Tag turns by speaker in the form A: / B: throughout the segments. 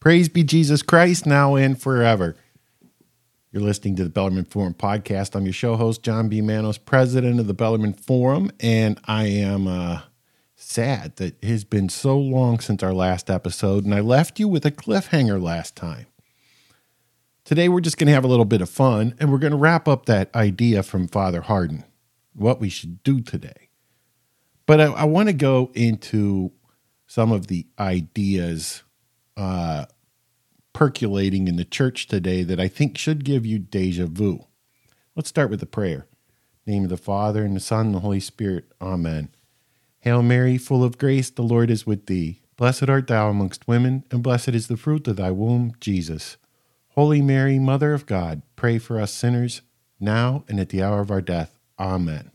A: Praise be Jesus Christ, now and forever. You're listening to the Bellarmine Forum podcast. I'm your show host, John B. Manos, president of the Bellarmine Forum, and I am uh, sad that it has been so long since our last episode, and I left you with a cliffhanger last time. Today, we're just going to have a little bit of fun, and we're going to wrap up that idea from Father Hardon, what we should do today. But I, I want to go into some of the ideas uh, percolating in the church today that I think should give you deja vu. Let's start with the prayer. name of the Father and the Son and the Holy Spirit. Amen. Hail Mary, full of grace, the Lord is with thee. Blessed art thou amongst women, and blessed is the fruit of thy womb, Jesus. Holy Mary, Mother of God, pray for us sinners, now and at the hour of our death. Amen.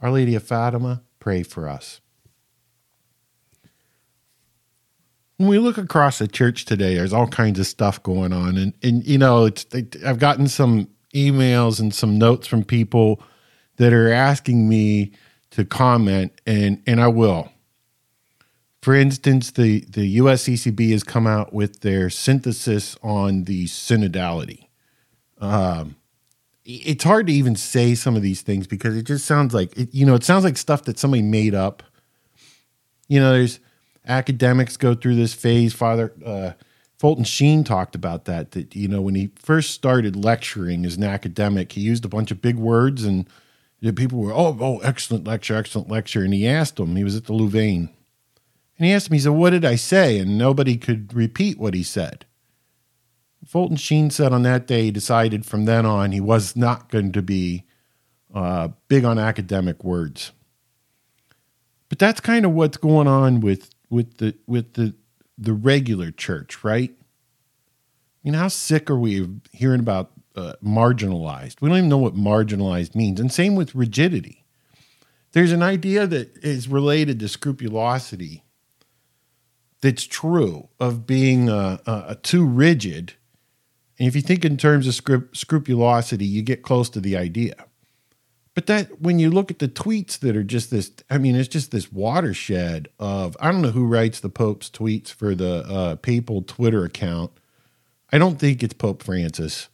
A: Our Lady of Fatima, pray for us. When we look across the church today, there's all kinds of stuff going on, and and you know, it's I've gotten some emails and some notes from people that are asking me to comment, and and I will. For instance, the the USCCB has come out with their synthesis on the synodality. Um, it's hard to even say some of these things because it just sounds like it, you know it sounds like stuff that somebody made up. You know, there's academics go through this phase. Father uh, Fulton Sheen talked about that. That you know when he first started lecturing as an academic, he used a bunch of big words and people were oh oh excellent lecture, excellent lecture. And he asked him, he was at the Louvain, and he asked him, he said, "What did I say?" And nobody could repeat what he said. Fulton Sheen said on that day he decided from then on he was not going to be uh, big on academic words. But that's kind of what's going on with with the with the the regular church, right? I mean, how sick are we of hearing about uh, marginalized? We don't even know what marginalized means. And same with rigidity. There's an idea that is related to scrupulosity that's true of being uh, uh, too rigid. And if you think in terms of scrupulosity, you get close to the idea. But that when you look at the tweets that are just this, I mean, it's just this watershed of I don't know who writes the Pope's tweets for the uh, papal Twitter account. I don't think it's Pope Francis,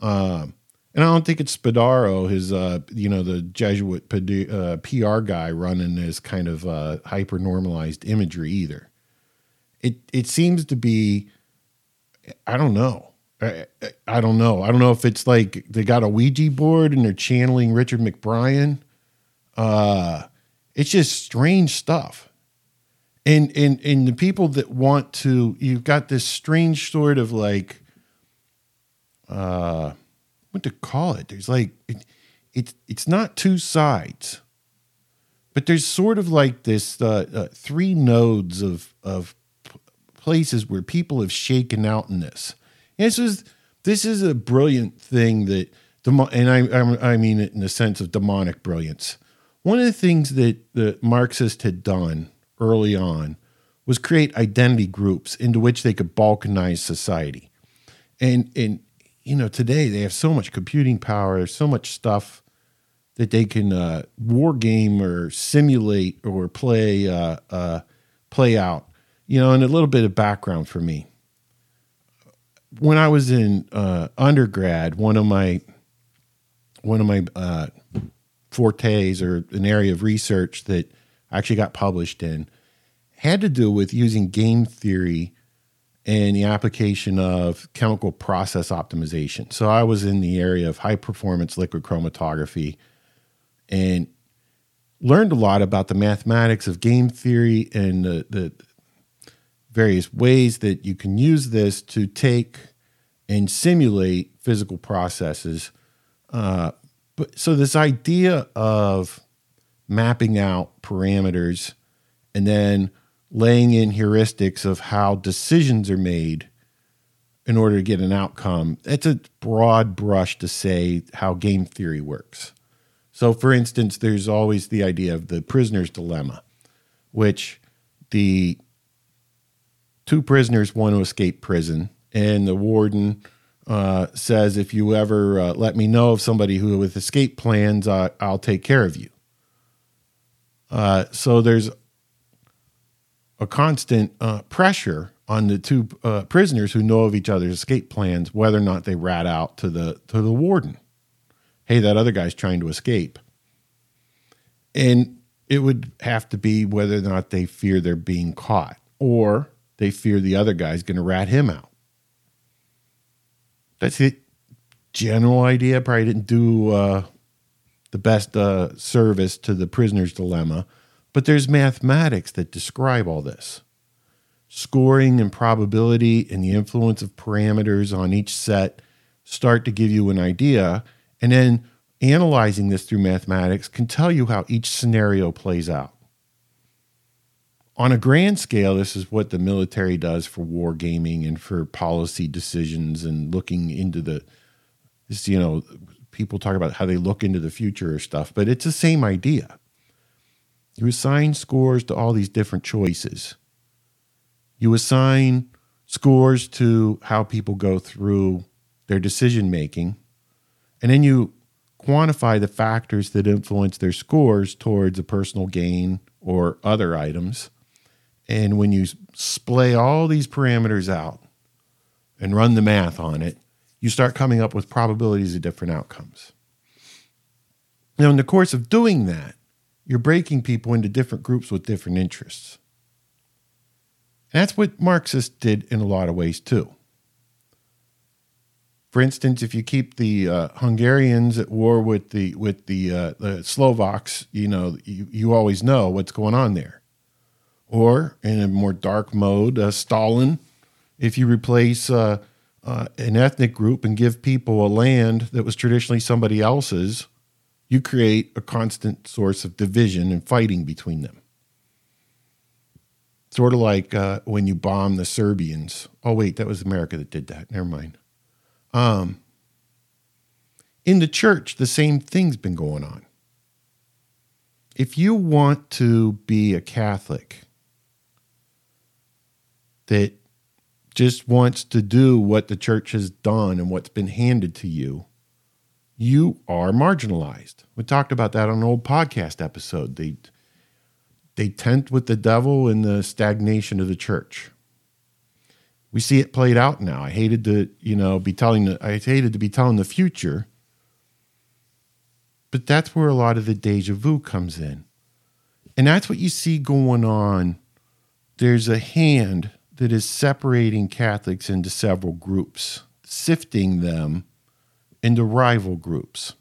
A: um, and I don't think it's Spadaro, his uh, you know the Jesuit uh, PR guy running this kind of uh, hyper normalized imagery either. It it seems to be, I don't know. I, don't know. I don't know if it's like they got a Ouija board and they're channeling Richard McBrien. Uh, it's just strange stuff. And and and the people that want to, you've got this strange sort of like, uh, what to call it? There's like it, it's it's not two sides, but there's sort of like this uh, uh, three nodes of of places where people have shaken out in this this is this is a brilliant thing that and I I mean it in the sense of demonic brilliance. One of the things that the Marxists had done early on was create identity groups into which they could balkanize society. And and you know today they have so much computing power, so much stuff that they can uh, war game or simulate or play uh, uh, play out. You know, and a little bit of background for me when I was in uh, undergrad, one of my one of my uh, fortes or an area of research that I actually got published in had to do with using game theory and the application of chemical process optimization. So I was in the area of high performance liquid chromatography and learned a lot about the mathematics of game theory and the, the various ways that you can use this to take and simulate physical processes. Uh, but so this idea of mapping out parameters and then laying in heuristics of how decisions are made in order to get an outcome. It's a broad brush to say how game theory works. So, for instance, there's always the idea of the prisoner's dilemma, which the two prisoners want to escape prison, and the warden uh, says, "If you ever uh, let me know of somebody who with escape plans, uh, I'll take care of you." Uh, so there's a constant uh, pressure on the two uh, prisoners who know of each other's escape plans, whether or not they rat out to the to the warden, "Hey, that other guy's trying to escape," and it would have to be whether or not they fear they're being caught or they fear the other guy's going to rat him out. That's the general idea. Probably didn't do uh, the best uh, service to the prisoner's dilemma, but there's mathematics that describe all this. Scoring and probability and the influence of parameters on each set start to give you an idea. And then analyzing this through mathematics can tell you how each scenario plays out. On a grand scale, this is what the military does for war gaming and for policy decisions and looking into the, this, you know, people talk about how they look into the future or stuff, but it's the same idea. You assign scores to all these different choices. You assign scores to how people go through their decision making, and then you quantify the factors that influence their scores towards a personal gain or other items. And when you splay all these parameters out and run the math on it, you start coming up with probabilities of different outcomes. Now, in the course of doing that, you're breaking people into different groups with different interests. And that's what Marxists did in a lot of ways too. For instance, if you keep the uh, Hungarians at war with the with the, uh, the Slovaks, you know you, you always know what's going on there. Or in a more dark mode, uh, Stalin, if you replace uh, uh, an ethnic group and give people a land that was traditionally somebody else's, you create a constant source of division and fighting between them. Sort of like uh, when you bomb the Serbians. Oh, wait, that was America that did that. Never mind. Um, in the church, the same thing's been going on. If you want to be a Catholic that just wants to do what the church has done and what's been handed to you, you are marginalized. We talked about that on an old podcast episode. They they tent with the devil in the stagnation of the church we see it played out now. I hated to, you know, be telling the, I hated to be telling the future. But that's where a lot of the deja vu comes in. And that's what you see going on. There's a hand that is separating Catholics into several groups, sifting them into rival groups.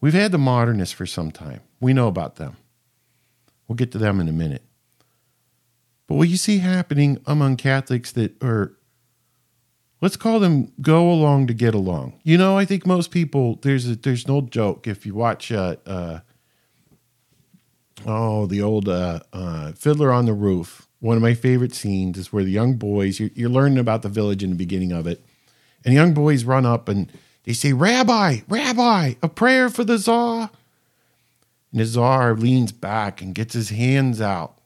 A: We've had the modernists for some time. We know about them. We'll get to them in a minute. But what you see happening among Catholics that are let's call them go along to get along. You know, I think most people there's a, there's no joke if you watch uh, uh oh the old uh, uh, Fiddler on the Roof. One of my favorite scenes is where the young boys you're, you're learning about the village in the beginning of it, and young boys run up and they say, "Rabbi, Rabbi, a prayer for the czar." And the czar leans back and gets his hands out.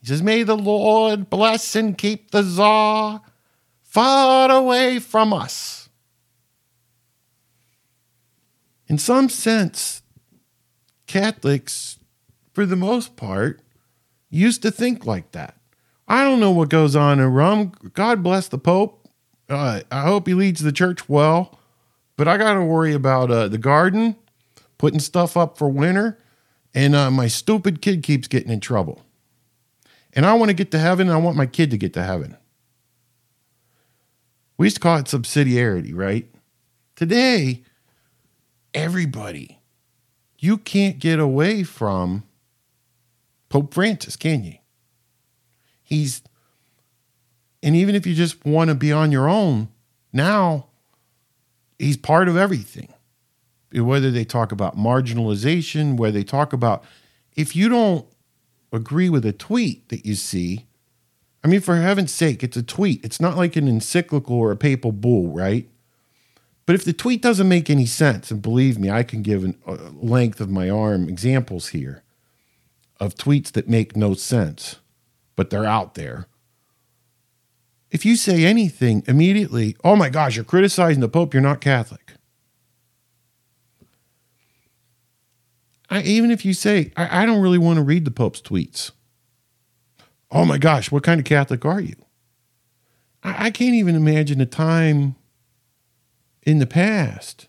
A: He says, "May the Lord bless and keep the czar." far away from us. In some sense, Catholics, for the most part, used to think like that. I don't know what goes on in Rome. God bless the Pope. Uh, I hope he leads the church well. But I got to worry about uh, the garden, putting stuff up for winter, and uh, my stupid kid keeps getting in trouble. And I want to get to heaven, I want my kid to get to heaven. We used to call it subsidiarity, right? Today, everybody, you can't get away from Pope Francis, can you? He's, and even if you just want to be on your own, now he's part of everything. Whether they talk about marginalization, whether they talk about, if you don't agree with a tweet that you see, I mean, for heaven's sake, it's a tweet. It's not like an encyclical or a papal bull, right? But if the tweet doesn't make any sense, and believe me, I can give a length of my arm examples here of tweets that make no sense, but they're out there. If you say anything immediately, oh my gosh, you're criticizing the Pope, you're not Catholic. I, even if you say, I, I don't really want to read the Pope's tweets. oh my gosh, what kind of Catholic are you? I, I can't even imagine a time in the past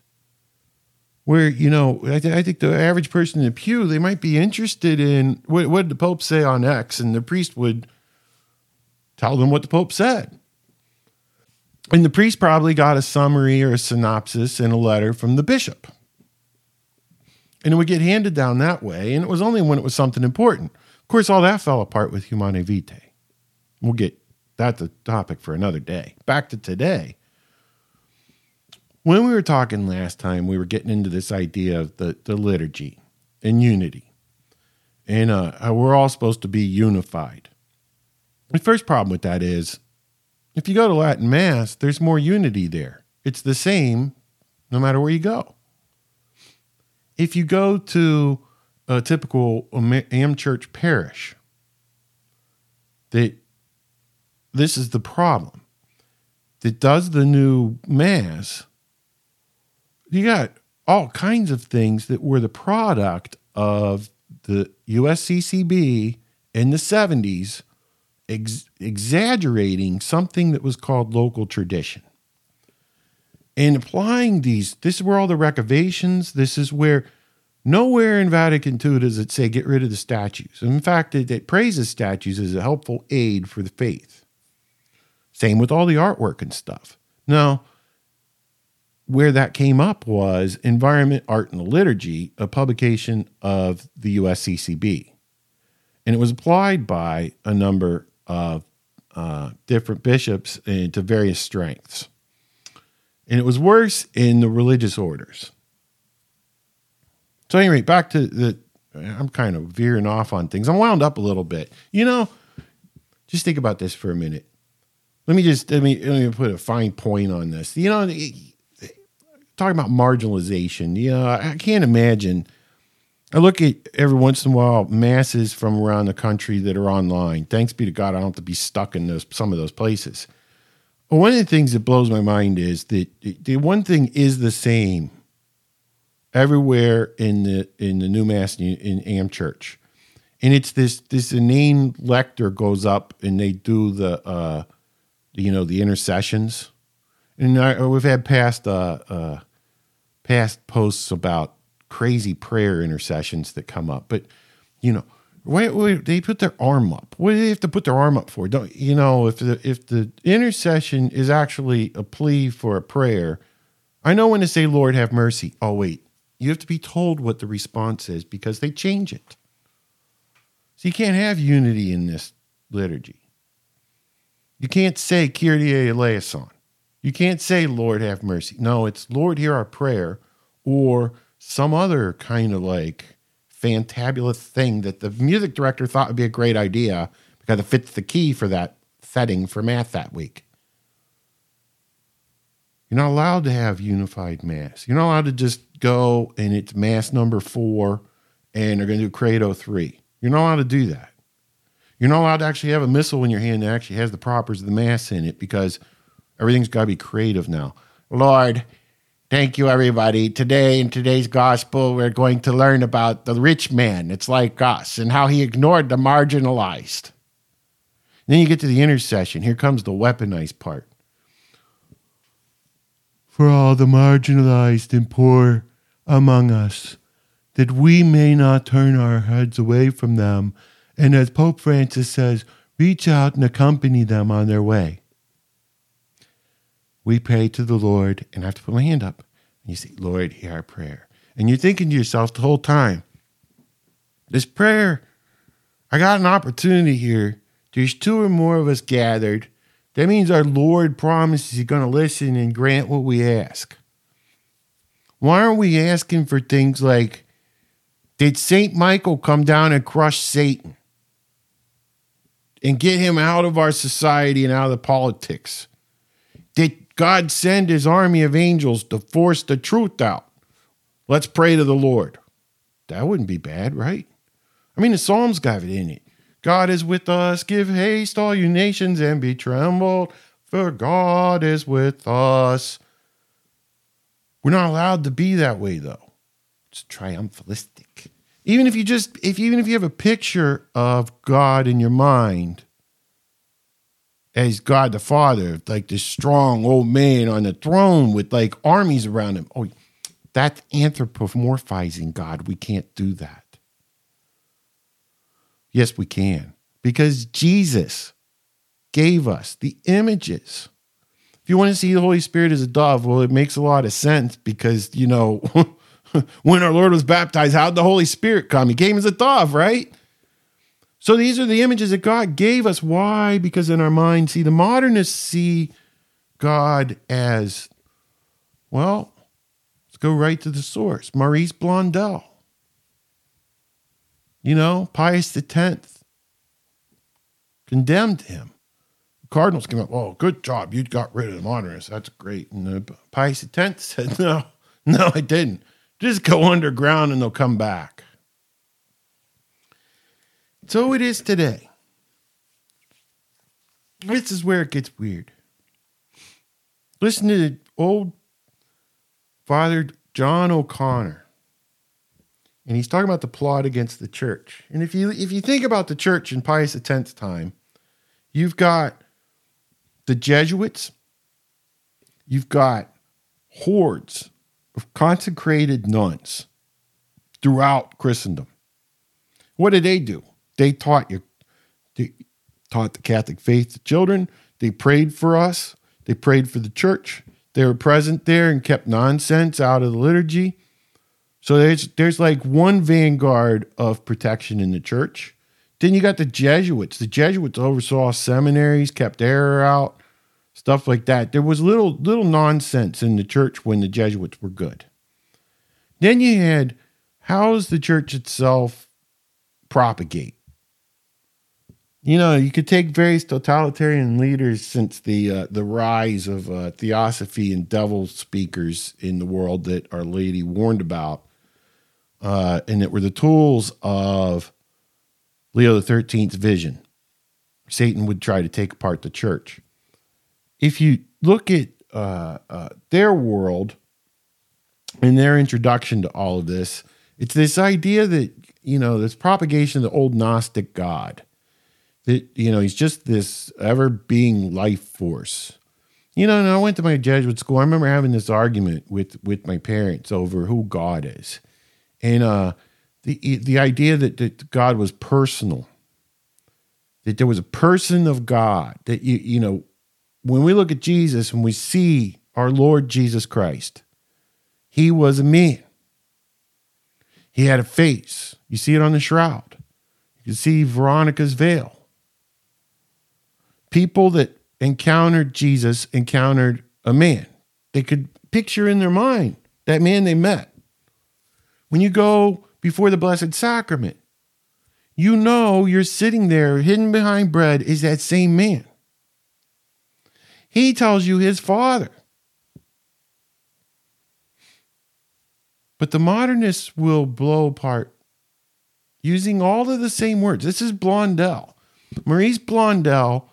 A: where, you know, I, th- I, think the average person in the pew, they might be interested in what, what did the Pope say on X, and the priest would tell them what the Pope said. And the priest probably got a summary or a synopsis in a letter from the bishop. And it would get handed down that way. And it was only when it was something important. Of course, all that fell apart with Humanae Vitae. We'll get that's a topic for another day. Back to today. When we were talking last time, we were getting into this idea of the, the liturgy and unity. And uh, we're all supposed to be unified. The first problem with that is if you go to Latin Mass, there's more unity there. It's the same no matter where you go. If you go to a typical Am Church parish, that this is the problem. That does the new Mass, you got all kinds of things that were the product of the USCCB in the 70s ex- exaggerating something that was called local tradition. And applying these, this is where all the revocations, this is where nowhere in Vatican II does it say get rid of the statues. In fact, it, it praises statues as a helpful aid for the faith. Same with all the artwork and stuff. Now, where that came up was Environment, Art, and Liturgy, a publication of the USCCB. And it was applied by a number of uh, different bishops to various strengths. And it was worse in the religious orders. So, anyway, back to the. I'm kind of veering off on things. I'm wound up a little bit. You know, just think about this for a minute. Let me just let me let me put a fine point on this. You know, talking about marginalization. You know, I can't imagine I look at every once in a while masses from around the country that are online. Thanks be to God, I don't have to be stuck in those some of those places. But one of the things that blows my mind is that the one thing is the same everywhere in the in the new mass in, in Am Church, and it's this this inane lector goes up and they do the uh, you know the intercessions, and I, we've had past uh, uh, past posts about crazy prayer intercessions that come up. But you know, they put their arm up? What do they have to put their arm up for? Don't you know if the if the intercession is actually a plea for a prayer? I know when to say Lord have mercy. Oh wait, you have to be told what the response is because they change it. So you can't have unity in this liturgy. You can't say Kyrie eleison. You can't say Lord have mercy. No, it's Lord hear our prayer or some other kind of like fantabulous thing that the music director thought would be a great idea because it fits the key for that setting for math that week. You're not allowed to have unified mass. You're not allowed to just go and it's mass number four and they're going to do Credo three. You're not allowed to do that. You're not allowed to actually have a missal in your hand that actually has the propers of the mass in it because everything's got to be creative now. Lord, Thank you, everybody. Today, in today's gospel, we're going to learn about the rich man. It's like us and how he ignored the marginalized. And then you get to the intercession. Here comes the weaponized part. For all the marginalized and poor among us, that we may not turn our heads away from them. And as Pope Francis says, reach out and accompany them on their way we pray to the Lord, and I have to put my hand up. And you say, Lord, hear our prayer. And you're thinking to yourself the whole time, this prayer, I got an opportunity here. There's two or more of us gathered. That means our Lord promises He's going to listen and grant what we ask. Why aren't we asking for things like, did St. Michael come down and crush Satan and get him out of our society and out of the politics? God send his army of angels to force the truth out. Let's pray to the Lord. That wouldn't be bad, right? I mean, the Psalms got it in it. God is with us. Give haste, all you nations, and be trembled, for God is with us. We're not allowed to be that way, though. It's triumphalistic. Even if you just, if even if you have a picture of God in your mind, as God the Father, like this strong old man on the throne with like armies around him. Oh, that's anthropomorphizing God. We can't do that. Yes, we can. Because Jesus gave us the images. If you want to see the Holy Spirit as a dove, well, it makes a lot of sense because, you know, when our Lord was baptized, how did the Holy Spirit come? He came as a dove, right? So these are the images that God gave us. Why? Because in our mind, see, the modernists see God as, well, let's go right to the source. Maurice Blondel. You know, Pius X condemned him. The Cardinals came up, oh, good job. You got rid of the modernists. That's great. And Pius X said, no, no, I didn't. Just go underground and they'll come back. So it is today. This is where it gets weird. Listen to old Father John O'Connor. And he's talking about the plot against the church. And if you if you think about the church in Pius X's time, you've got the Jesuits, you've got hordes of consecrated nuns throughout Christendom. What did they do? They taught you, they taught the Catholic faith to children. They prayed for us. They prayed for the church. They were present there and kept nonsense out of the liturgy. So there's there's like one vanguard of protection in the church. Then you got the Jesuits. The Jesuits oversaw seminaries, kept error out, stuff like that. There was little little nonsense in the church when the Jesuits were good. Then you had how's the church itself propagate? You know, you could take various totalitarian leaders since the uh, the rise of uh, theosophy and devil speakers in the world that Our Lady warned about, uh, and that were the tools of Leo the XIII's vision. Satan would try to take apart the church. If you look at uh, uh, their world and their introduction to all of this, it's this idea that you know this propagation of the old Gnostic God that you know he's just this ever being life force. You know and i went to my jesuit school. I remember having this argument with with my parents over who god is. And uh the the idea that, that god was personal that there was a person of god that you you know when we look at jesus and we see our lord jesus christ he was a man. He had a face. You see it on the shroud. You can see veronica's veil people that encountered Jesus encountered a man. They could picture in their mind that man they met. When you go before the Blessed Sacrament, you know you're sitting there hidden behind bread is that same man. He tells you his father. But the modernists will blow apart using all of the same words. This is Blondel. Maurice Blondel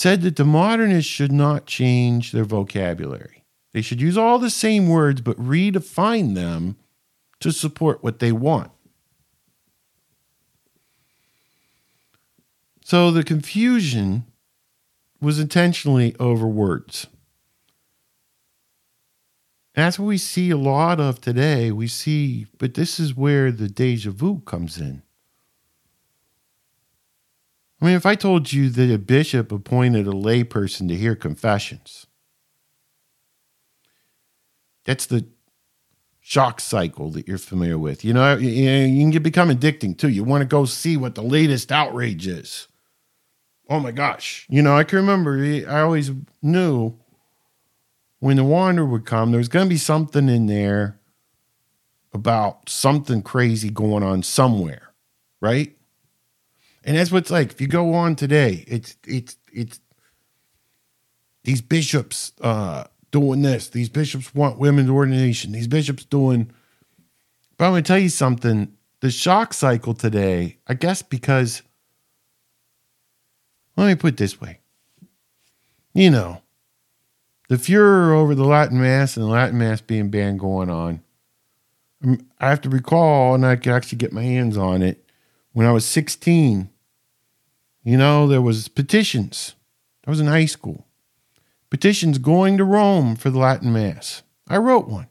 A: said that the modernists should not change their vocabulary. They should use all the same words but redefine them to support what they want. So the confusion was intentionally over words. That's what we see a lot of today. We see, but this is where the deja vu comes in. I mean, if I told you that a bishop appointed a layperson to hear confessions, that's the shock cycle that you're familiar with. You know, you can become addicting too. You want to go see what the latest outrage is. Oh my gosh. You know, I can remember, eh, I always knew when the wanderer would come, there was going to be something in there about something crazy going on somewhere, right? And that's what's like. If you go on today, it's it's it's these bishops uh, doing this. These bishops want women's ordination. These bishops doing. But I'm going to tell you something. The shock cycle today, I guess, because let me put it this way. You know, the furor over the Latin Mass and the Latin Mass being banned going on. I have to recall, and I could actually get my hands on it when I was 16, you know, there was petitions I was in high school. Petitions going to Rome for the Latin Mass. I wrote one.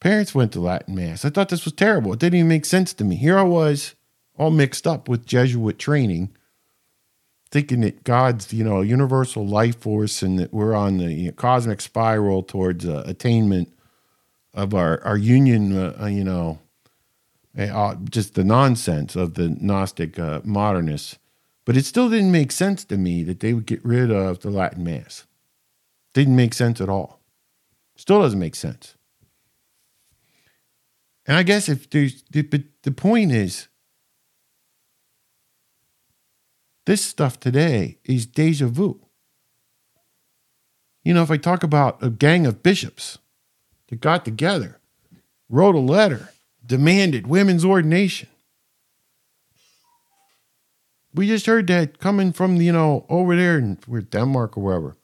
A: Parents went to Latin Mass. I thought this was terrible. It didn't even make sense to me. Here I was, all mixed up with Jesuit training, thinking that God's, you know, universal life force and that we're on the you know, cosmic spiral towards uh, attainment of our, our union, uh, uh you know, uh, just the nonsense of the Gnostic uh, modernists. But it still didn't make sense to me that they would get rid of the Latin Mass. Didn't make sense at all. Still doesn't make sense. And I guess if there's, but the point is, this stuff today is deja vu. You know, if I talk about a gang of bishops that got together, wrote a letter, demanded women's ordination. We just heard that coming from, you know, over there in Denmark or wherever.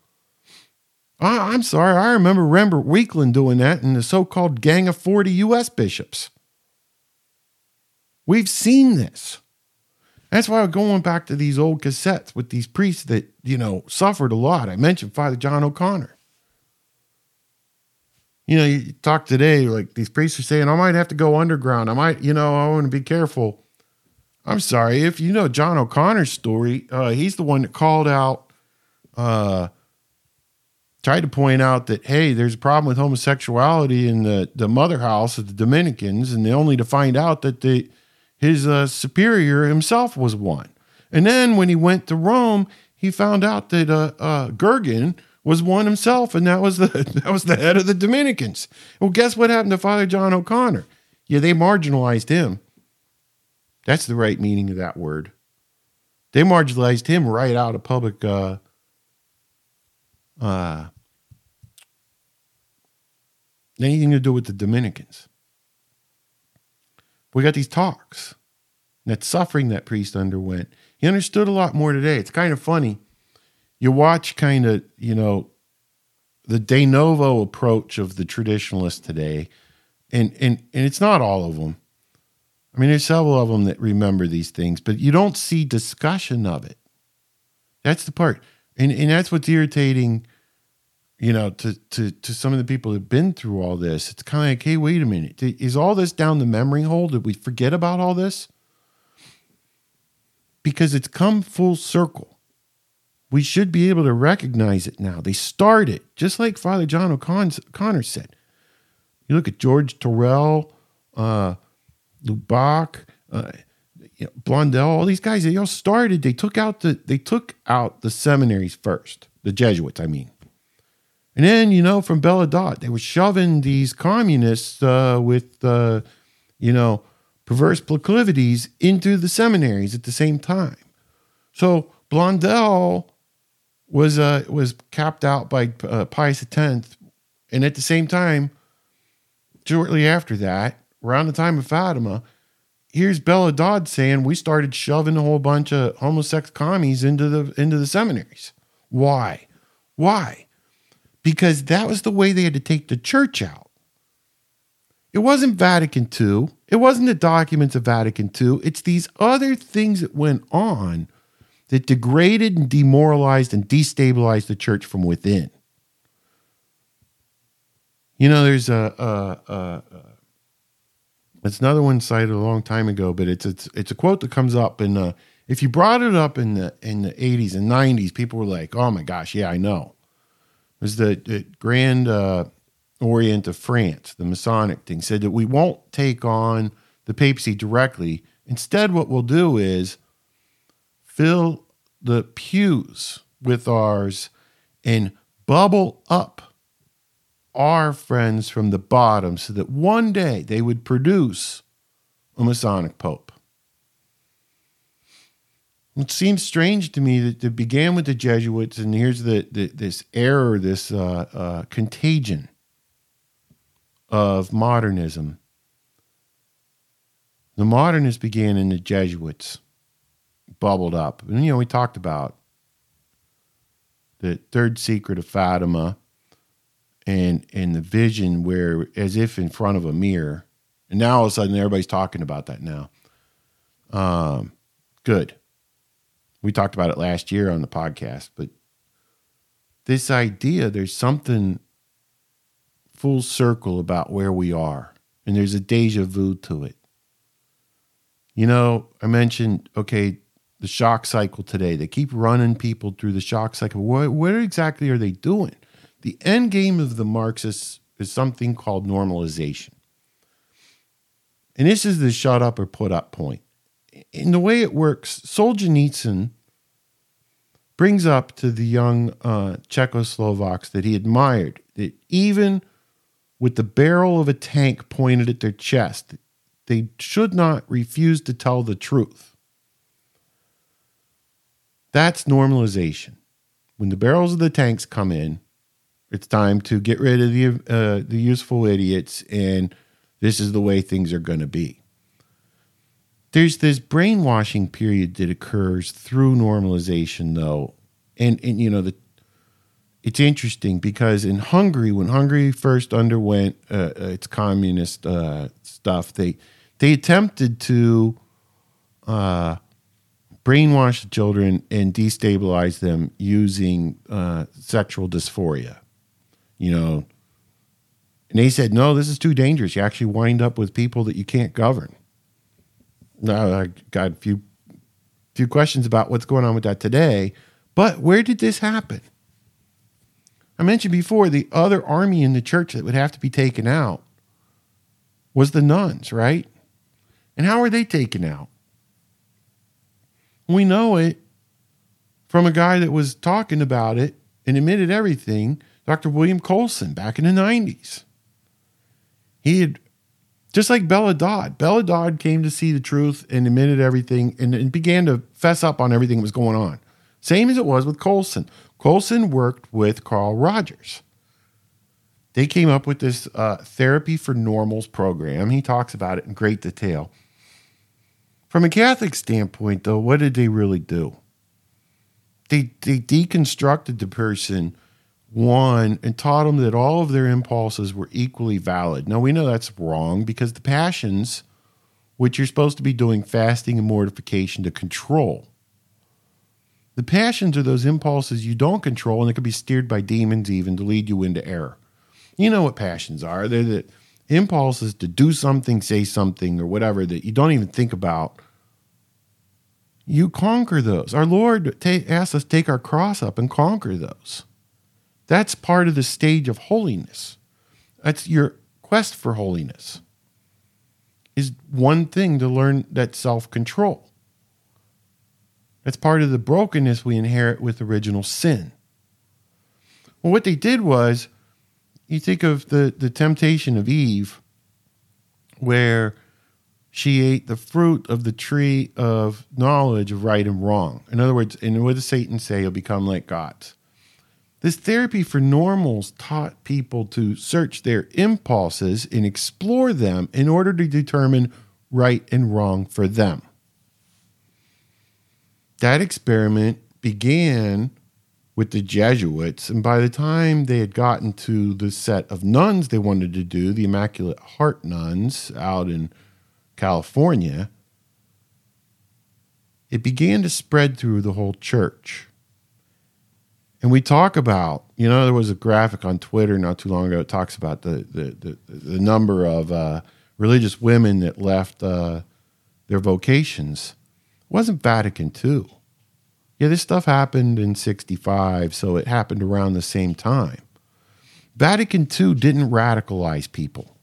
A: I, am sorry, I remember Rembert Weakland doing that in the so called Gang of 40 U.S. bishops. We've seen this. That's why going back to these old cassettes with these priests that, you know, suffered a lot. I mentioned Father John O'Connor. You know, you talk today, like these priests are saying, I might have to go underground. I might, you know, I want to be careful. I'm sorry. If you know John O'Connor's story, uh, he's the one that called out, uh, tried to point out that, hey, there's a problem with homosexuality in the, the mother house of the Dominicans, and only to find out that the his uh, superior himself was one. And then when he went to Rome, he found out that uh, uh, Gurgen was one himself, and that was the that was the head of the Dominicans. Well, guess what happened to Father John O'Connor? Yeah, they marginalized him. That's the right meaning of that word. They marginalized him right out of public uh, uh, anything to do with the Dominicans we got these talks. That suffering that priest underwent. He understood a lot more today. It's kind of funny. You watch kind of, you know, the de novo approach of the traditionalists today, and and and it's not all of them. I mean, there's several of them that remember these things, but you don't see discussion of it. That's the part, and and that's what's irritating you know, to to to some of the people who've been through all this, it's kind of like, hey, wait a minute, is all this down the memory hole? Did we forget about all this? Because it's come full circle. We should be able to recognize it now. They started just like Father John O'Connor said. You look at George Tyrrell, uh, Laubach, uh, you know, Blondel, all these guys. They all started. They took out the they took out the seminaries first, the Jesuits. I mean and then, you know, from Bella Dodd, they were shoving these communists uh, with, uh, you know, perverse proclivities into the seminaries at the same time. So Blondel was uh, was capped out by uh, Pius X, and at the same time, shortly after that, around the time of Fatima, here's Bella Dodd saying we started shoving a whole bunch of homosex commies into the into the seminaries. Why? Why? because that was the way they had to take the church out. It wasn't Vatican II. It wasn't the documents of Vatican II. It's these other things that went on that degraded and demoralized and destabilized the church from within. You know, there's a, a, a, a it's another one cited a long time ago, but it's it's it's a quote that comes up, in uh, if you brought it up in the in the 80s and 90s, people were like, "Oh my gosh, yeah, I know." was the, the Grand uh, Orient of France, the Masonic thing, said that we won't take on the papacy directly. Instead, what we'll do is fill the pews with ours and bubble up our friends from the bottom so that one day they would produce a Masonic Pope. It seems strange to me that it began with the Jesuits, and here's the, the this error, this uh, uh, contagion of modernism. The modernists began in the Jesuits, bubbled up. And, you know, we talked about the third secret of Fatima and and the vision where as if in front of a mirror. And now all of a sudden everybody's talking about that now. Um, good We talked about it last year on the podcast, but this idea there's something full circle about where we are, and there's a deja vu to it. You know, I mentioned, okay, the shock cycle today. They keep running people through the shock cycle. What, what exactly are they doing? The end game of the Marxists is something called normalization. And this is the shut up or put up point. In the way it works, Solzhenitsyn brings up to the young uh, Czechoslovaks that he admired that even with the barrel of a tank pointed at their chest, they should not refuse to tell the truth. That's normalization. When the barrels of the tanks come in, it's time to get rid of the uh, the useful idiots, and this is the way things are going to be. There's this brainwashing period that occurs through normalization, though, and and you know the it's interesting because in Hungary, when Hungary first underwent uh, uh its communist uh, stuff, they they attempted to uh, brainwash the children and destabilize them using uh, sexual dysphoria you know. And they said, no, this is too dangerous. You actually wind up with people that you can't govern. Now, I got a few, few questions about what's going on with that today. But where did this happen? I mentioned before the other army in the church that would have to be taken out was the nuns, right? And how are they taken out? We know it from a guy that was talking about it and admitted everything Dr. William Coulson back in the 90s. He had, just like Bella Dodd, Bella Dodd came to see the truth and admitted everything and, and began to fess up on everything that was going on. Same as it was with Coulson. Coulson worked with Carl Rogers. They came up with this uh, therapy for normals program. He talks about it in great detail. From a Catholic standpoint, though, what did they really do? They, they deconstructed the person one and taught them that all of their impulses were equally valid. Now we know that's wrong because the passions, which you're supposed to be doing fasting and mortification to control, the passions are those impulses you don't control and they can be steered by demons even to lead you into error. You know what passions are. They're the impulses to do something, say something, or whatever that you don't even think about. You conquer those. Our Lord ta- asks us to take our cross up and conquer those. That's part of the stage of holiness. That's your quest for holiness. Is one thing to learn that self control. That's part of the brokenness we inherit with original sin. Well, what they did was, you think of the, the temptation of Eve, where she ate the fruit of the tree of knowledge of right and wrong. In other words, and what does Satan say? You'll become like gods. This therapy for normals taught people to search their impulses and explore them in order to determine right and wrong for them. That experiment began with the Jesuits, and by the time they had gotten to the set of nuns they wanted to do, the Immaculate Heart nuns out in California, it began to spread through the whole church. And we talk about, you know, there was a graphic on Twitter not too long ago. It talks about the the the, the number of uh, religious women that left uh, their vocations. It wasn't Vatican II. Yeah, this stuff happened in '65, so it happened around the same time. Vatican II didn't radicalize people.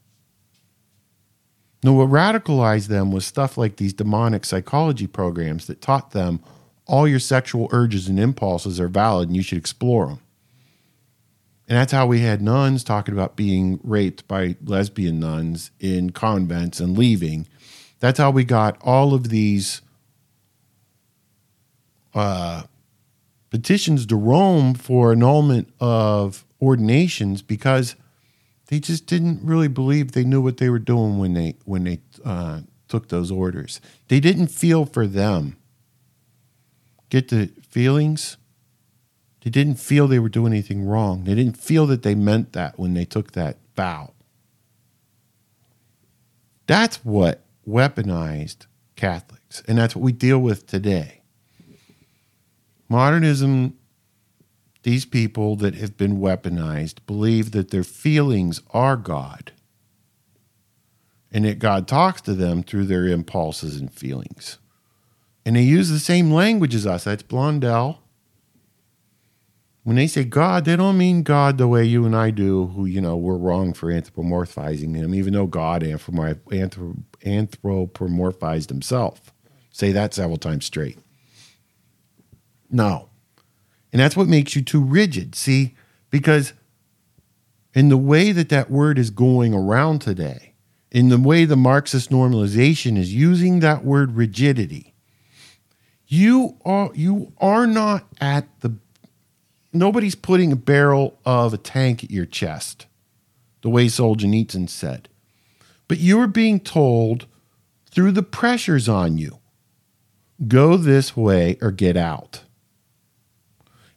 A: No, what radicalized them was stuff like these demonic psychology programs that taught them all your sexual urges and impulses are valid and you should explore them. And that's how we had nuns talking about being raped by lesbian nuns in convents and leaving. That's how we got all of these uh, petitions to Rome for annulment of ordinations because they just didn't really believe they knew what they were doing when they when they uh, took those orders. They didn't feel for them get the feelings. They didn't feel they were doing anything wrong. They didn't feel that they meant that when they took that vow. That's what weaponized Catholics, and that's what we deal with today. Modernism, these people that have been weaponized believe that their feelings are God and that God talks to them through their impulses and feelings. And they use the same language as us. That's Blondel. When they say God, they don't mean God the way you and I do, who, you know, we're wrong for anthropomorphizing him, even though God anthropomorphized himself. Say that several times straight. No. And that's what makes you too rigid. See, because in the way that that word is going around today, in the way the Marxist normalization is using that word rigidity, you are you are not at the nobody's putting a barrel of a tank at your chest, the way Solzhenitsyn said. But you are being told through the pressures on you go this way or get out.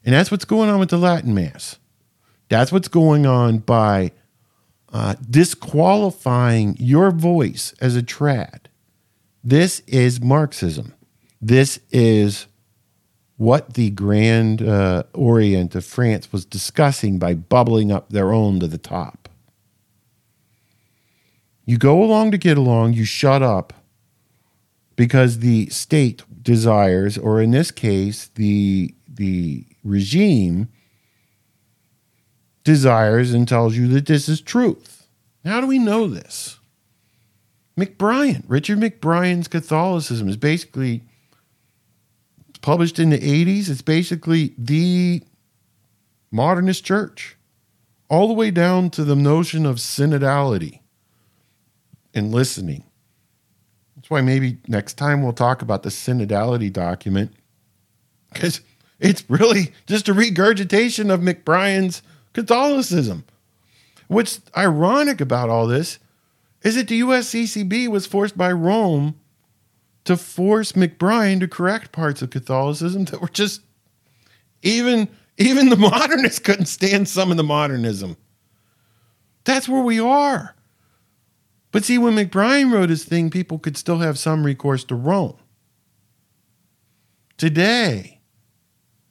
A: And that's what's going on with the Latin Mass. That's what's going on by uh, disqualifying your voice as a trad. This is Marxism. This is what the Grand uh, Orient of France was discussing by bubbling up their own to the top. You go along to get along, you shut up because the state desires, or in this case, the, the regime desires and tells you that this is truth. How do we know this? McBrien, Richard McBrien's Catholicism is basically published in the 80s. It's basically the modernist church, all the way down to the notion of synodality and listening. That's why maybe next time we'll talk about the synodality document because it's really just a regurgitation of McBrien's Catholicism. What's ironic about all this is that the USCCB was forced by Rome to force McBrien to correct parts of Catholicism that were just even even the modernists couldn't stand some of the modernism. That's where we are. But see, when McBrien wrote his thing, people could still have some recourse to Rome. Today,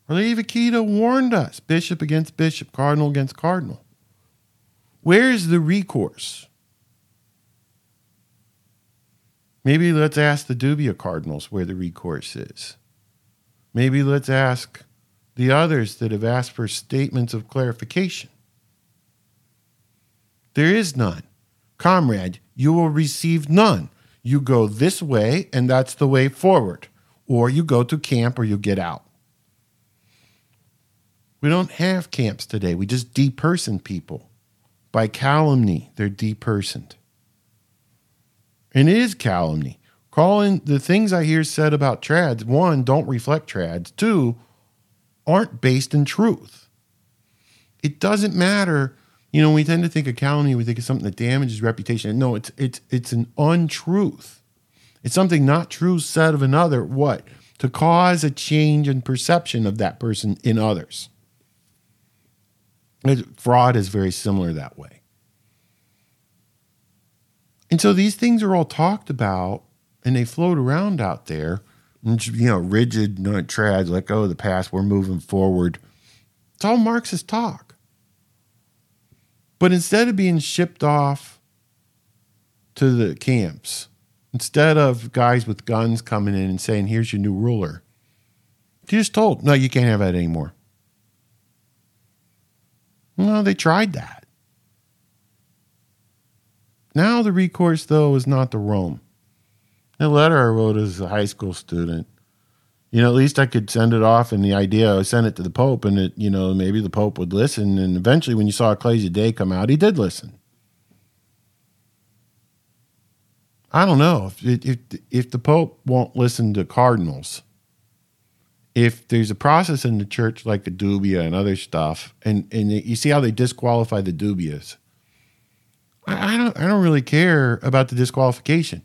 A: Reliev Akita warned us bishop against bishop, cardinal against cardinal. Where's the recourse? Maybe let's ask the Dubia Cardinals where the recourse is. Maybe let's ask the others that have asked for statements of clarification. There is none. Comrade, you will receive none. You go this way, and that's the way forward. Or you go to camp or you get out. We don't have camps today. We just deperson people. By calumny, they're depersoned. And it is calumny. Calling the things I hear said about trads, one, don't reflect trads. Two, aren't based in truth. It doesn't matter. You know, we tend to think of calumny, we think of something that damages reputation. No, it's it's it's an untruth. It's something not true said of another. What? To cause a change in perception of that person in others. Fraud is very similar that way. And so these things are all talked about and they float around out there. And, you know, rigid, no trads, let go of oh, the past, we're moving forward. It's all Marxist talk. But instead of being shipped off to the camps, instead of guys with guns coming in and saying, here's your new ruler, you're just told, no, you can't have that anymore. Well, they tried that. Now the recourse, though, is not to Rome. The letter I wrote as a high school student, you know, at least I could send it off, and the idea I sent it to the Pope, and it, you know, maybe the Pope would listen. And eventually, when you saw Ecclesia Dei come out, he did listen. I don't know if if if the Pope won't listen to cardinals, if there's a process in the church like the dubia and other stuff, and and you see how they disqualify the dubias I, I don't I don't really care about the disqualification.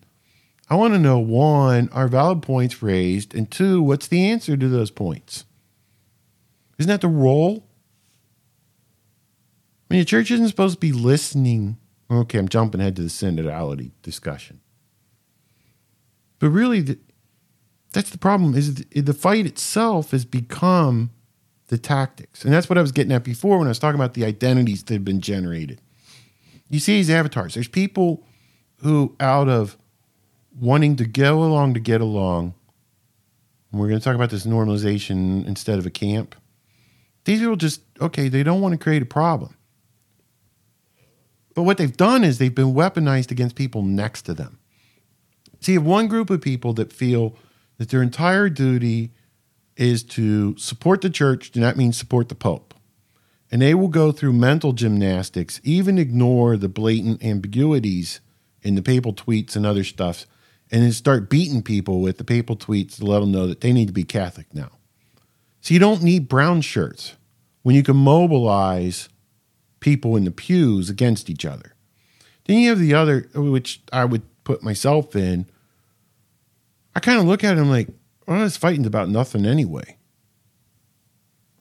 A: I want to know one, are valid points raised? And two, what's the answer to those points? Isn't that the role? I mean, the church isn't supposed to be listening. Okay, I'm jumping ahead to the synodality discussion. But really, the, That's the problem. Is the fight itself has become the tactics, and that's what I was getting at before when I was talking about the identities that have been generated. You see these avatars. There's people who, out of wanting to go along to get along, and we're going to talk about this normalization instead of a camp. These people just okay. They don't want to create a problem. But what they've done is they've been weaponized against people next to them. You have one group of people that feel that their entire duty is to support the church, do not mean support the Pope. And they will go through mental gymnastics, even ignore the blatant ambiguities in the papal tweets and other stuff, and then start beating people with the papal tweets to let them know that they need to be Catholic now. So you don't need brown shirts when you can mobilize people in the pews against each other. Then you have the other, which I would put myself in. I kind of look at him like, well, this fighting's about nothing anyway.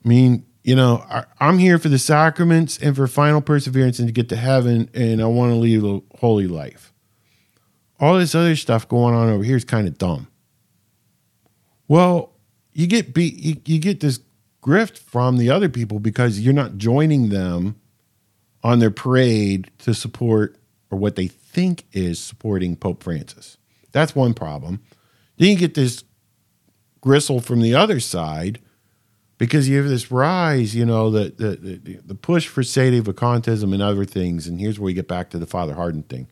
A: I mean, you know, I, am here for the sacraments and for final perseverance and to get to heaven, and I want to lead a holy life. All this other stuff going on over here is kind of dumb. Well, you get beat, you, you get this grift from the other people because you're not joining them on their parade to support or what they think is supporting Pope Francis. That's one problem. Then you get this gristle from the other side because you have this rise, you know, the the, the, push for sedevacantism and other things. And here's where we get back to the Father Hardon thing.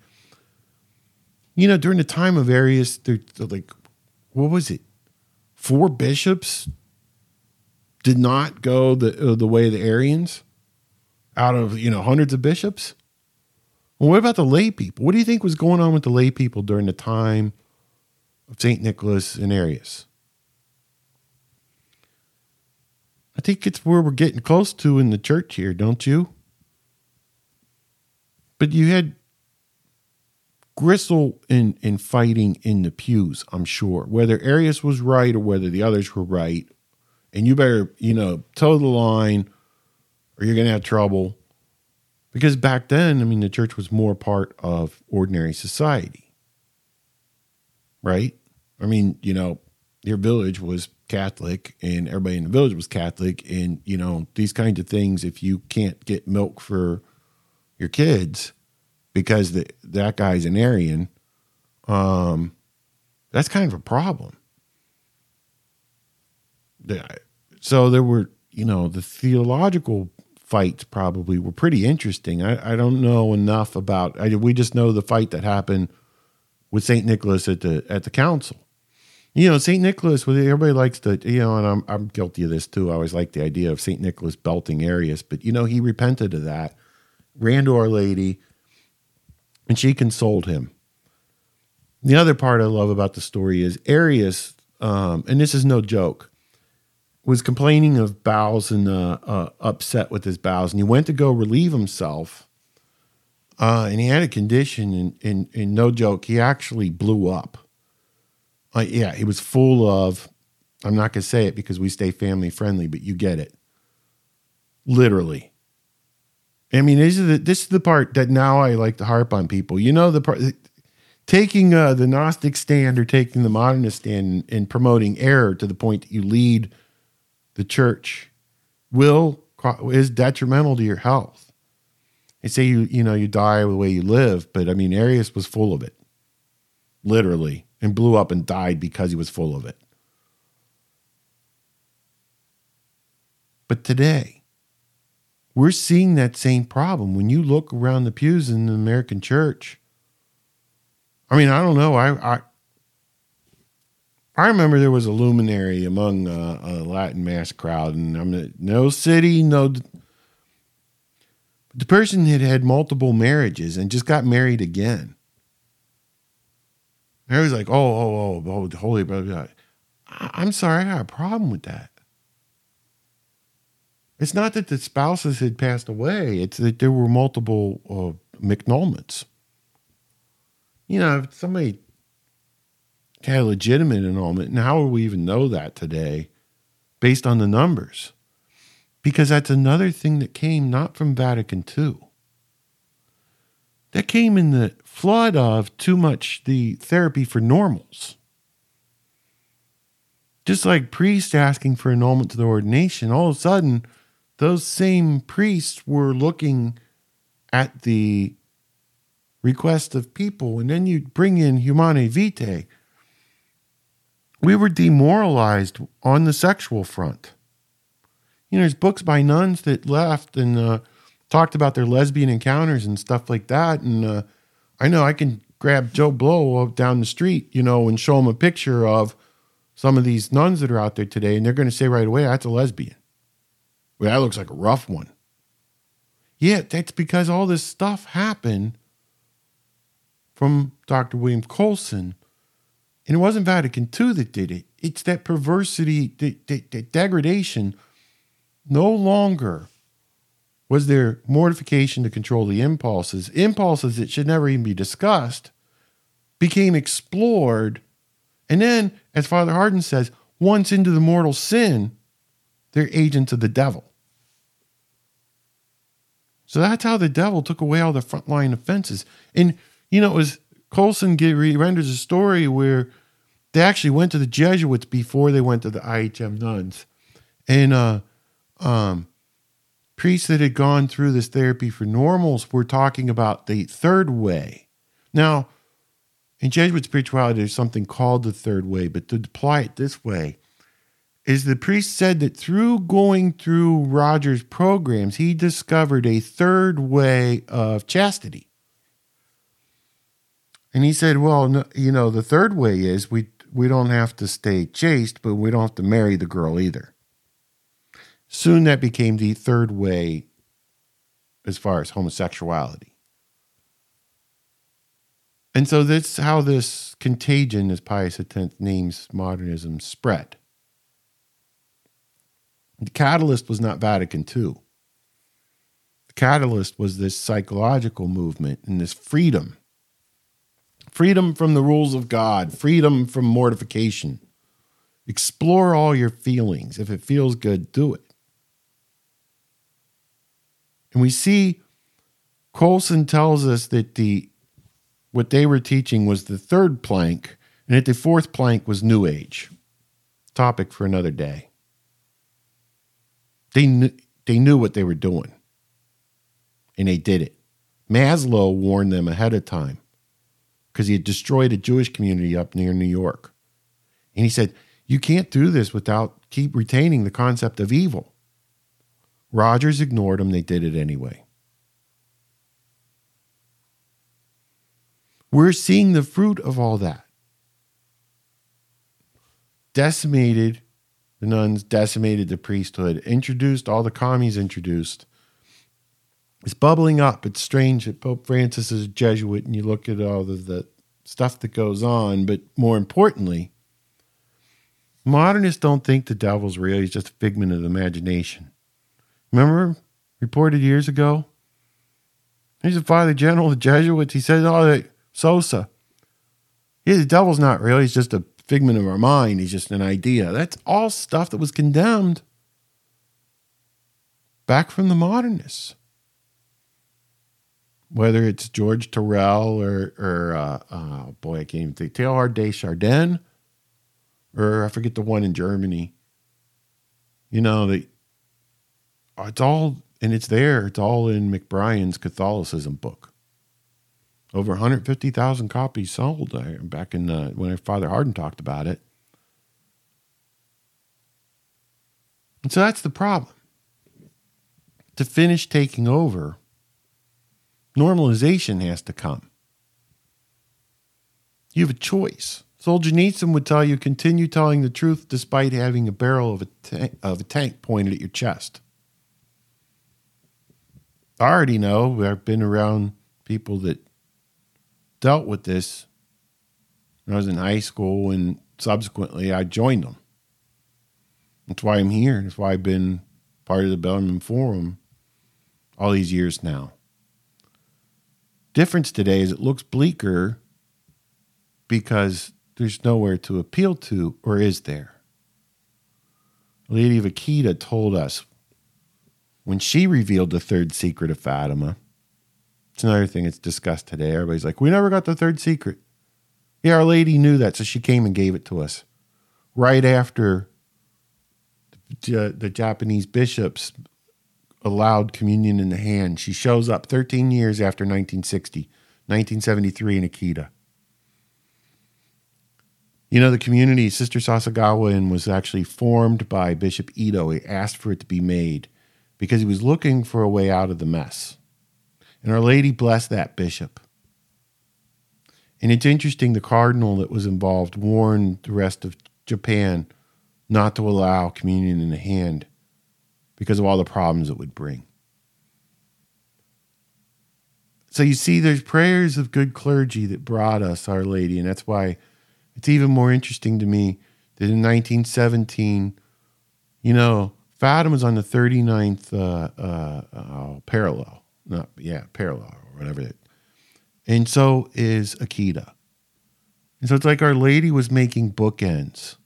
A: You know, during the time of Arius, they're, they're like, what was it? Four bishops did not go the uh, the way of the Arians out of you know hundreds of bishops. Well, what about the lay people? What do you think was going on with the lay people during the time of Saint Nicholas and Arius? I think it's where we're getting close to in the church here, don't you? But you had gristle in, in fighting in the pews, I'm sure. Whether Arius was right or whether the others were right. And you better, you know, toe the line or you're going to have trouble. Because back then, I mean, the church was more part of ordinary society. Right? I mean, you know, your village was Catholic and everybody in the village was Catholic. And, you know, these kinds of things, if you can't get milk for your kids because the, that guy's an Arian, um, that's kind of a problem. So there were, you know, the theological fights probably were pretty interesting. I, I don't know enough about. I, we just know the fight that happened with Saint Nicholas at the at the council. You know, Saint Nicholas. Everybody likes to. You know, and I'm I'm guilty of this too. I always like the idea of Saint Nicholas belting Arius, but you know, he repented of that, ran to Our Lady, and she consoled him. The other part I love about the story is Arius, um, and this is no joke was complaining of bowels and uh, uh, upset with his bowels, and he went to go relieve himself. Uh, and he had a condition, and, and, and, no joke, he actually blew up. Uh, yeah, he was full of. I'm not going to say it because we stay family friendly, but you get it. Literally. I mean, this is the, this is the part that now I like to harp on people. You know, the part taking uh, the Gnostic stand or taking the modernist stand and promoting error to the point that you lead the church will is detrimental to your health. They say you you know you die the way you live, but I mean Arius was full of it, literally, and blew up and died because he was full of it. But today, we're seeing that same problem. When you look around the pews in the American church, I mean, I don't know. I, I I remember there was a luminary among a Latin mass crowd, and I'm no city, no. The person had had multiple marriages and just got married again. Was like, oh, oh, oh, oh, holy brother. I'm sorry, I got a problem with that. It's not that the spouses had passed away, it's that there were multiple uh. You know, if somebody had a legitimate annulment. And how will we even know that today based on the numbers? Because that's another thing that came not from Vatican II. That came in the flood of too much the therapy for normals. Just like priests asking for annulment to the ordination, all of a sudden, those same priests were looking at the request of people, and then you bring in Humanae Vitae. We were demoralized on the sexual front. You know, there's books by nuns that left and uh, talked about their lesbian encounters and stuff like that. And uh, I know I can grab Joe Blow down the street, you know, and show him a picture of some of these nuns that are out there today, and they're going to say right away, that's a lesbian. Well, that looks like a rough one. Yeah, that's because all this stuff happened from Dr. William Coulson. And it wasn't Vatican II that did it. It's that perversity, that, that, that degradation. No longer was there mortification to control the impulses. Impulses that should never even be discussed became explored. And then, as Father Hardon says, once into the mortal sin, they're agents of the devil. So that's how the devil took away all the frontline offenses. And, you know, it was Coulson renders a story where they actually went to the Jesuits before they went to the IHM nuns. And uh, um, priests that had gone through this therapy for normals were talking about the third way. Now, in Jesuit spirituality, there's something called the third way, but to apply it this way, is the priest said that through going through Roger's programs, he discovered a third way of chastity. And he said, well, no, you know, the third way is we we don't have to stay chaste, but we don't have to marry the girl either. Soon that became the third way as far as homosexuality. And so that's how this contagion, as Pius X names modernism, spread. The catalyst was not Vatican II. The catalyst was this psychological movement and this freedom freedom from the rules of God, freedom from mortification. Explore all your feelings. If it feels good, do it. And we see Coulson tells us that the what they were teaching was the third plank, and that the fourth plank was New Age. Topic for another day. They knew, they knew what they were doing, and they did it. Maslow warned them ahead of time because he had destroyed a Jewish community up near New York. And he said, You can't do this without keep retaining the concept of evil. Rogers ignored them, they did it anyway. We're seeing the fruit of all that. Decimated the nuns, decimated the priesthood, introduced all the commies introduced. It's bubbling up. It's strange that Pope Francis is a Jesuit and you look at all of the stuff that goes on, but more importantly, modernists don't think the devil's real. He's just a figment of the imagination. Remember, reported years ago? He's a father general of the Jesuits. He says, Oh, Sosa. Yeah, the devil's not real. He's just a figment of our mind. He's just an idea. That's all stuff that was condemned back from the modernists. Whether it's George Tyrrell or, or uh, uh, boy, I can't even think, Teilhard de Chardin, or I forget the one in Germany. You know, they, it's all, and it's there. It's all in McBrien's Catholicism book. Over 150,000 copies sold uh, back in the, when Father Hardon talked about it. And so that's the problem. To finish taking over, normalization has to come. You have a choice. Solzhenitsyn would tell you continue telling the truth despite having a barrel of a, ta- of a tank pointed at your chest. I already know. I've been around people that dealt with this when I was in high school, and subsequently I joined them. That's why I'm here. That's why I've been part of the Bellarmine Forum all these years now. Difference today is it looks bleaker because there's nowhere to appeal to, or is there? Lady of Akita told us when she revealed the third secret of Fatima. It's another thing that's discussed today. Everybody's like, we never got the third secret. Yeah, Our Lady knew that, so she came and gave it to us. right after the, uh, the Japanese bishops allowed communion in the hand. She shows up 13 years after 1960, 1973 in Akita. You know, the community, Sister Sasagawa, was actually formed by Bishop Ito. He asked for it to be made because he was looking for a way out of the mess. And Our Lady blessed that bishop. And it's interesting, the cardinal that was involved warned the rest of Japan not to allow communion in the hand because of all the problems it would bring. So you see, there's prayers of good clergy that brought us Our Lady, and that's why it's even more interesting to me that in 1917, you know, Fatima is on the 39th uh, uh, uh, parallel. Not, yeah, parallel or whatever. It, and so is Akita. And so it's like Our Lady was making bookends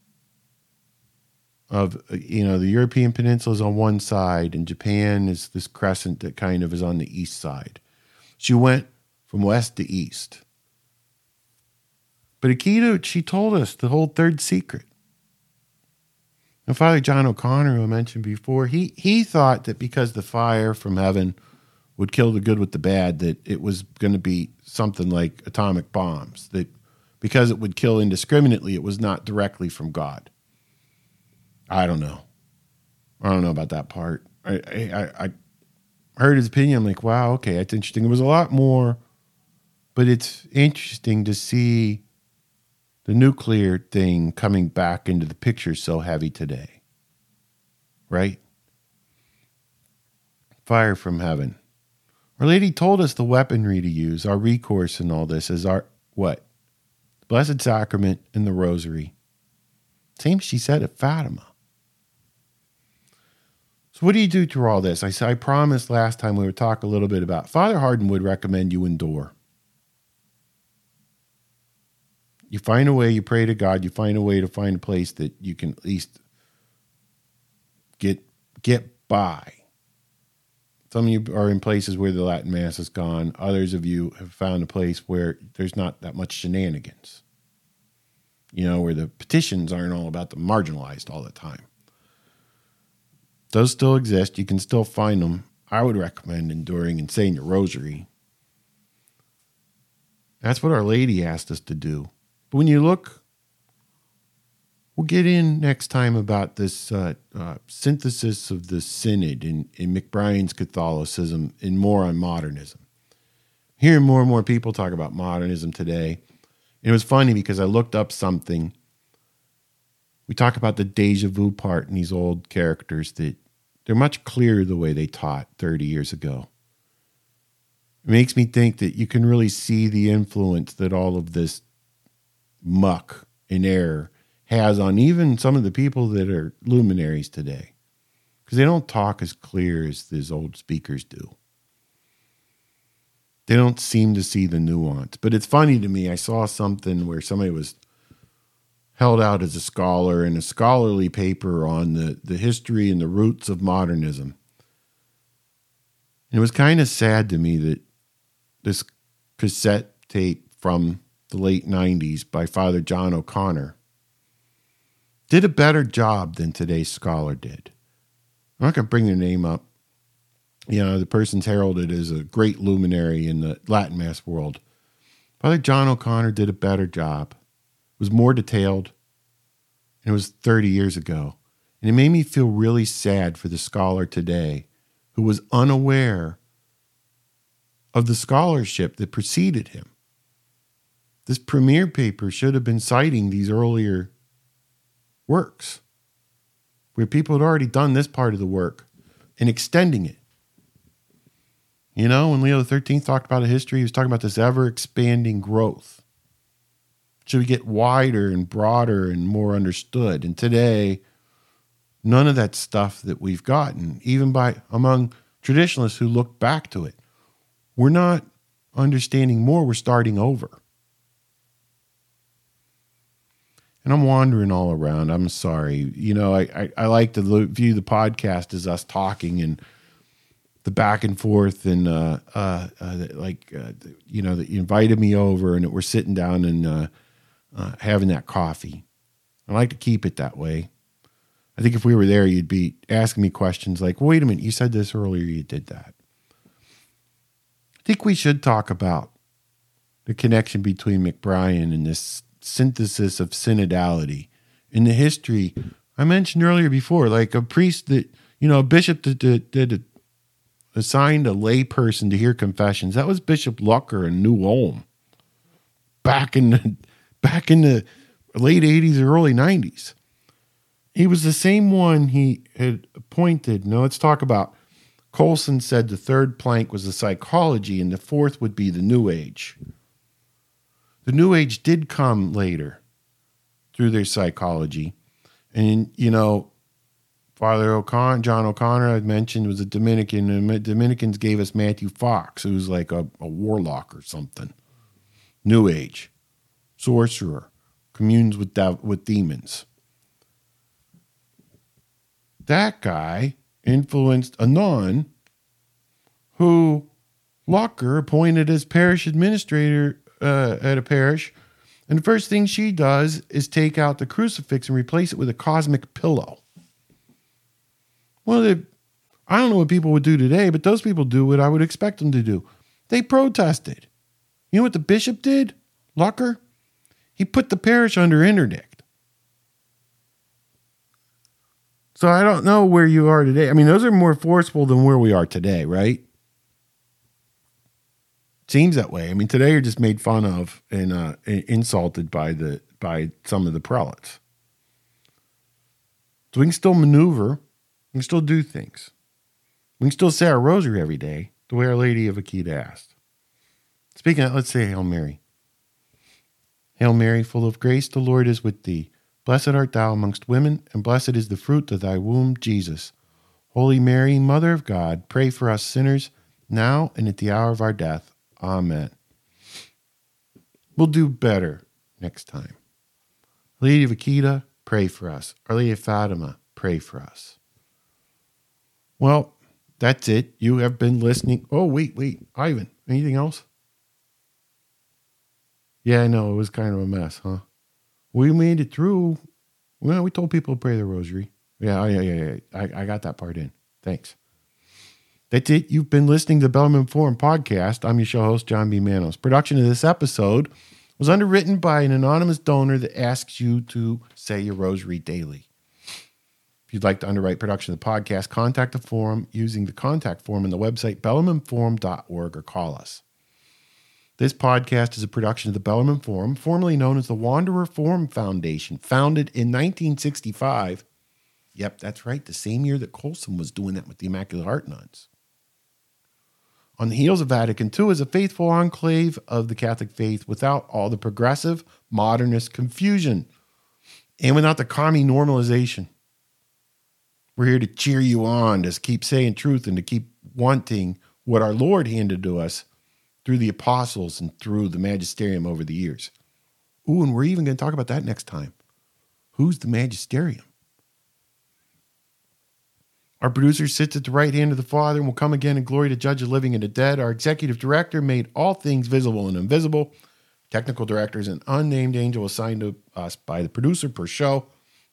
A: of, you know, the European Peninsula is on one side and Japan is this crescent that kind of is on the east side. She went from west to east. But Akita, she told us the whole third secret. And Father John O'Connor, who I mentioned before, he, he thought that because the fire from heaven would kill the good with the bad, that it was going to be something like atomic bombs, that because it would kill indiscriminately, it was not directly from God. I don't know. I don't know about that part. I, I, I heard his opinion. I'm like, wow, okay, that's interesting. It was a lot more, but it's interesting to see the nuclear thing coming back into the picture so heavy today. Right? Fire from heaven. Our Lady told us the weaponry to use, our recourse in all this is our what? Blessed Sacrament and the Rosary. Same she said at Fatima. So what do you do through all this? I, I promised last time we would talk a little bit about Father Hardon would recommend you endure. You find a way, you pray to God, you find a way to find a place that you can at least get get by. Some of you are in places where the Latin Mass is gone. Others of you have found a place where there's not that much shenanigans. You know, where the petitions aren't all about the marginalized all the time. Those still exist. You can still find them. I would recommend enduring and saying your rosary. That's what Our Lady asked us to do. When you look, we'll get in next time about this uh, uh, synthesis of the synod in, in McBrien's Catholicism and more on modernism. Hearing more and more people talk about modernism today. And it was funny because I looked up something. We talk about the deja vu part in these old characters that they're much clearer the way they taught 30 years ago. It makes me think that you can really see the influence that all of this muck and error has on even some of the people that are luminaries today because they don't talk as clear as these old speakers do. They don't seem to see the nuance. But it's funny to me. I saw something where somebody was held out as a scholar in a scholarly paper on the, the history and the roots of modernism. And it was kind of sad to me that this cassette tape from the late 90s by Father John O'Connor, did a better job than today's scholar did. I'm not going to bring their name up. You know, the person's heralded as a great luminary in the Latin Mass world. Father John O'Connor did a better job. It was more detailed, and it was 30 years ago. And it made me feel really sad for the scholar today who was unaware of the scholarship that preceded him. This premier paper should have been citing these earlier works where people had already done this part of the work and extending it. You know, when Leo XIII talked about a history, he was talking about this ever expanding growth. Should we get wider and broader and more understood? And today, none of that stuff that we've gotten, even by among traditionalists who look back to it, we're not understanding more, we're starting over. And I'm wandering all around. I'm sorry. You know, I, I, I like to look, view the podcast as us talking and the back and forth and uh, uh, uh, like uh, you know that you invited me over and that we're sitting down and uh, uh, having that coffee. I like to keep it that way. I think if we were there, you'd be asking me questions like, wait a minute, you said this earlier, you did that. I think we should talk about the connection between McBrien and this synthesis of synodality in the history. I mentioned earlier before, like a priest that, you know, a bishop that did, did assigned a layperson to hear confessions. That was Bishop Lucker in New Ulm back in the back in the late 80s or early 90s. He was the same one he had appointed. Now let's talk about Coulson said the third plank was the psychology and the fourth would be the new age. The new age did come later through their psychology. And you know, Father O'Connor, John O'Connor, I mentioned, was a Dominican, and Dominicans gave us Matthew Fox, who was like a, a warlock or something. New Age, sorcerer, communes with dev- with demons. That guy influenced a nun who Lucker appointed as parish administrator uh, at a parish. And the first thing she does is take out the crucifix and replace it with a cosmic pillow. Well, they, I don't know what people would do today, but those people do what I would expect them to do. They protested. You know what the bishop did? Lucker? He put the parish under interdict. So I don't know where you are today. I mean, those are more forceful than where we are today, right? Seems that way. I mean, today you're just made fun of and uh, insulted by the by some of the prelates. So we can still maneuver we can still do things. We can still say our rosary every day, the way Our Lady of Akita asked. Speaking of, let's say Hail Mary. Hail Mary, full of grace, the Lord is with thee. Blessed art thou amongst women, and blessed is the fruit of thy womb, Jesus. Holy Mary, Mother of God, pray for us sinners, now and at the hour of our death. Amen. We'll do better next time. Lady of Akita, pray for us. Our Lady of Fatima, pray for us. Well, that's it. You have been listening. Oh, wait, wait. Ivan, anything else? Yeah, I know. It was kind of a mess, huh? We made it through. Well, we told people to pray the rosary. Yeah, oh, yeah, yeah, yeah. I, I got that part in. Thanks. That's it. You've been listening to the Bellarmine Forum podcast. I'm your show host, John B. Manos. Production of this episode was underwritten by an anonymous donor that asks you to say your rosary daily If you'd like to underwrite production of the podcast, contact the forum using the contact form on the website bellarmineforum.org or call us. This podcast is a production of the Bellarmine Forum, formerly known as the Wanderer Forum Foundation, founded in 1965. Yep, that's right, the same year that Coulson was doing that with the Immaculate Heart Nuns. On the heels of Vatican II is a faithful enclave of the Catholic faith without all the progressive, modernist confusion and without the commie normalization. We're here to cheer you on, to keep saying truth and to keep wanting what our Lord handed to us through the apostles and through the magisterium over the years. Ooh, and we're even going to talk about that next time. Who's the magisterium? Our producer sits at the right hand of the Father and will come again in glory to judge the living and the dead. Our executive director made all things visible and invisible. Technical director is an unnamed angel assigned to us by the producer per show.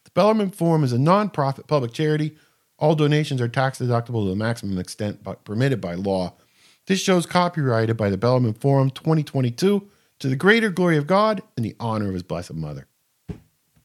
A: The Bellarmine Forum is a nonprofit public charity. All donations are tax deductible to the maximum extent permitted by law. This show is copyrighted by the Bellarmine Forum 2022 to the greater glory of God and the honor of his blessed mother.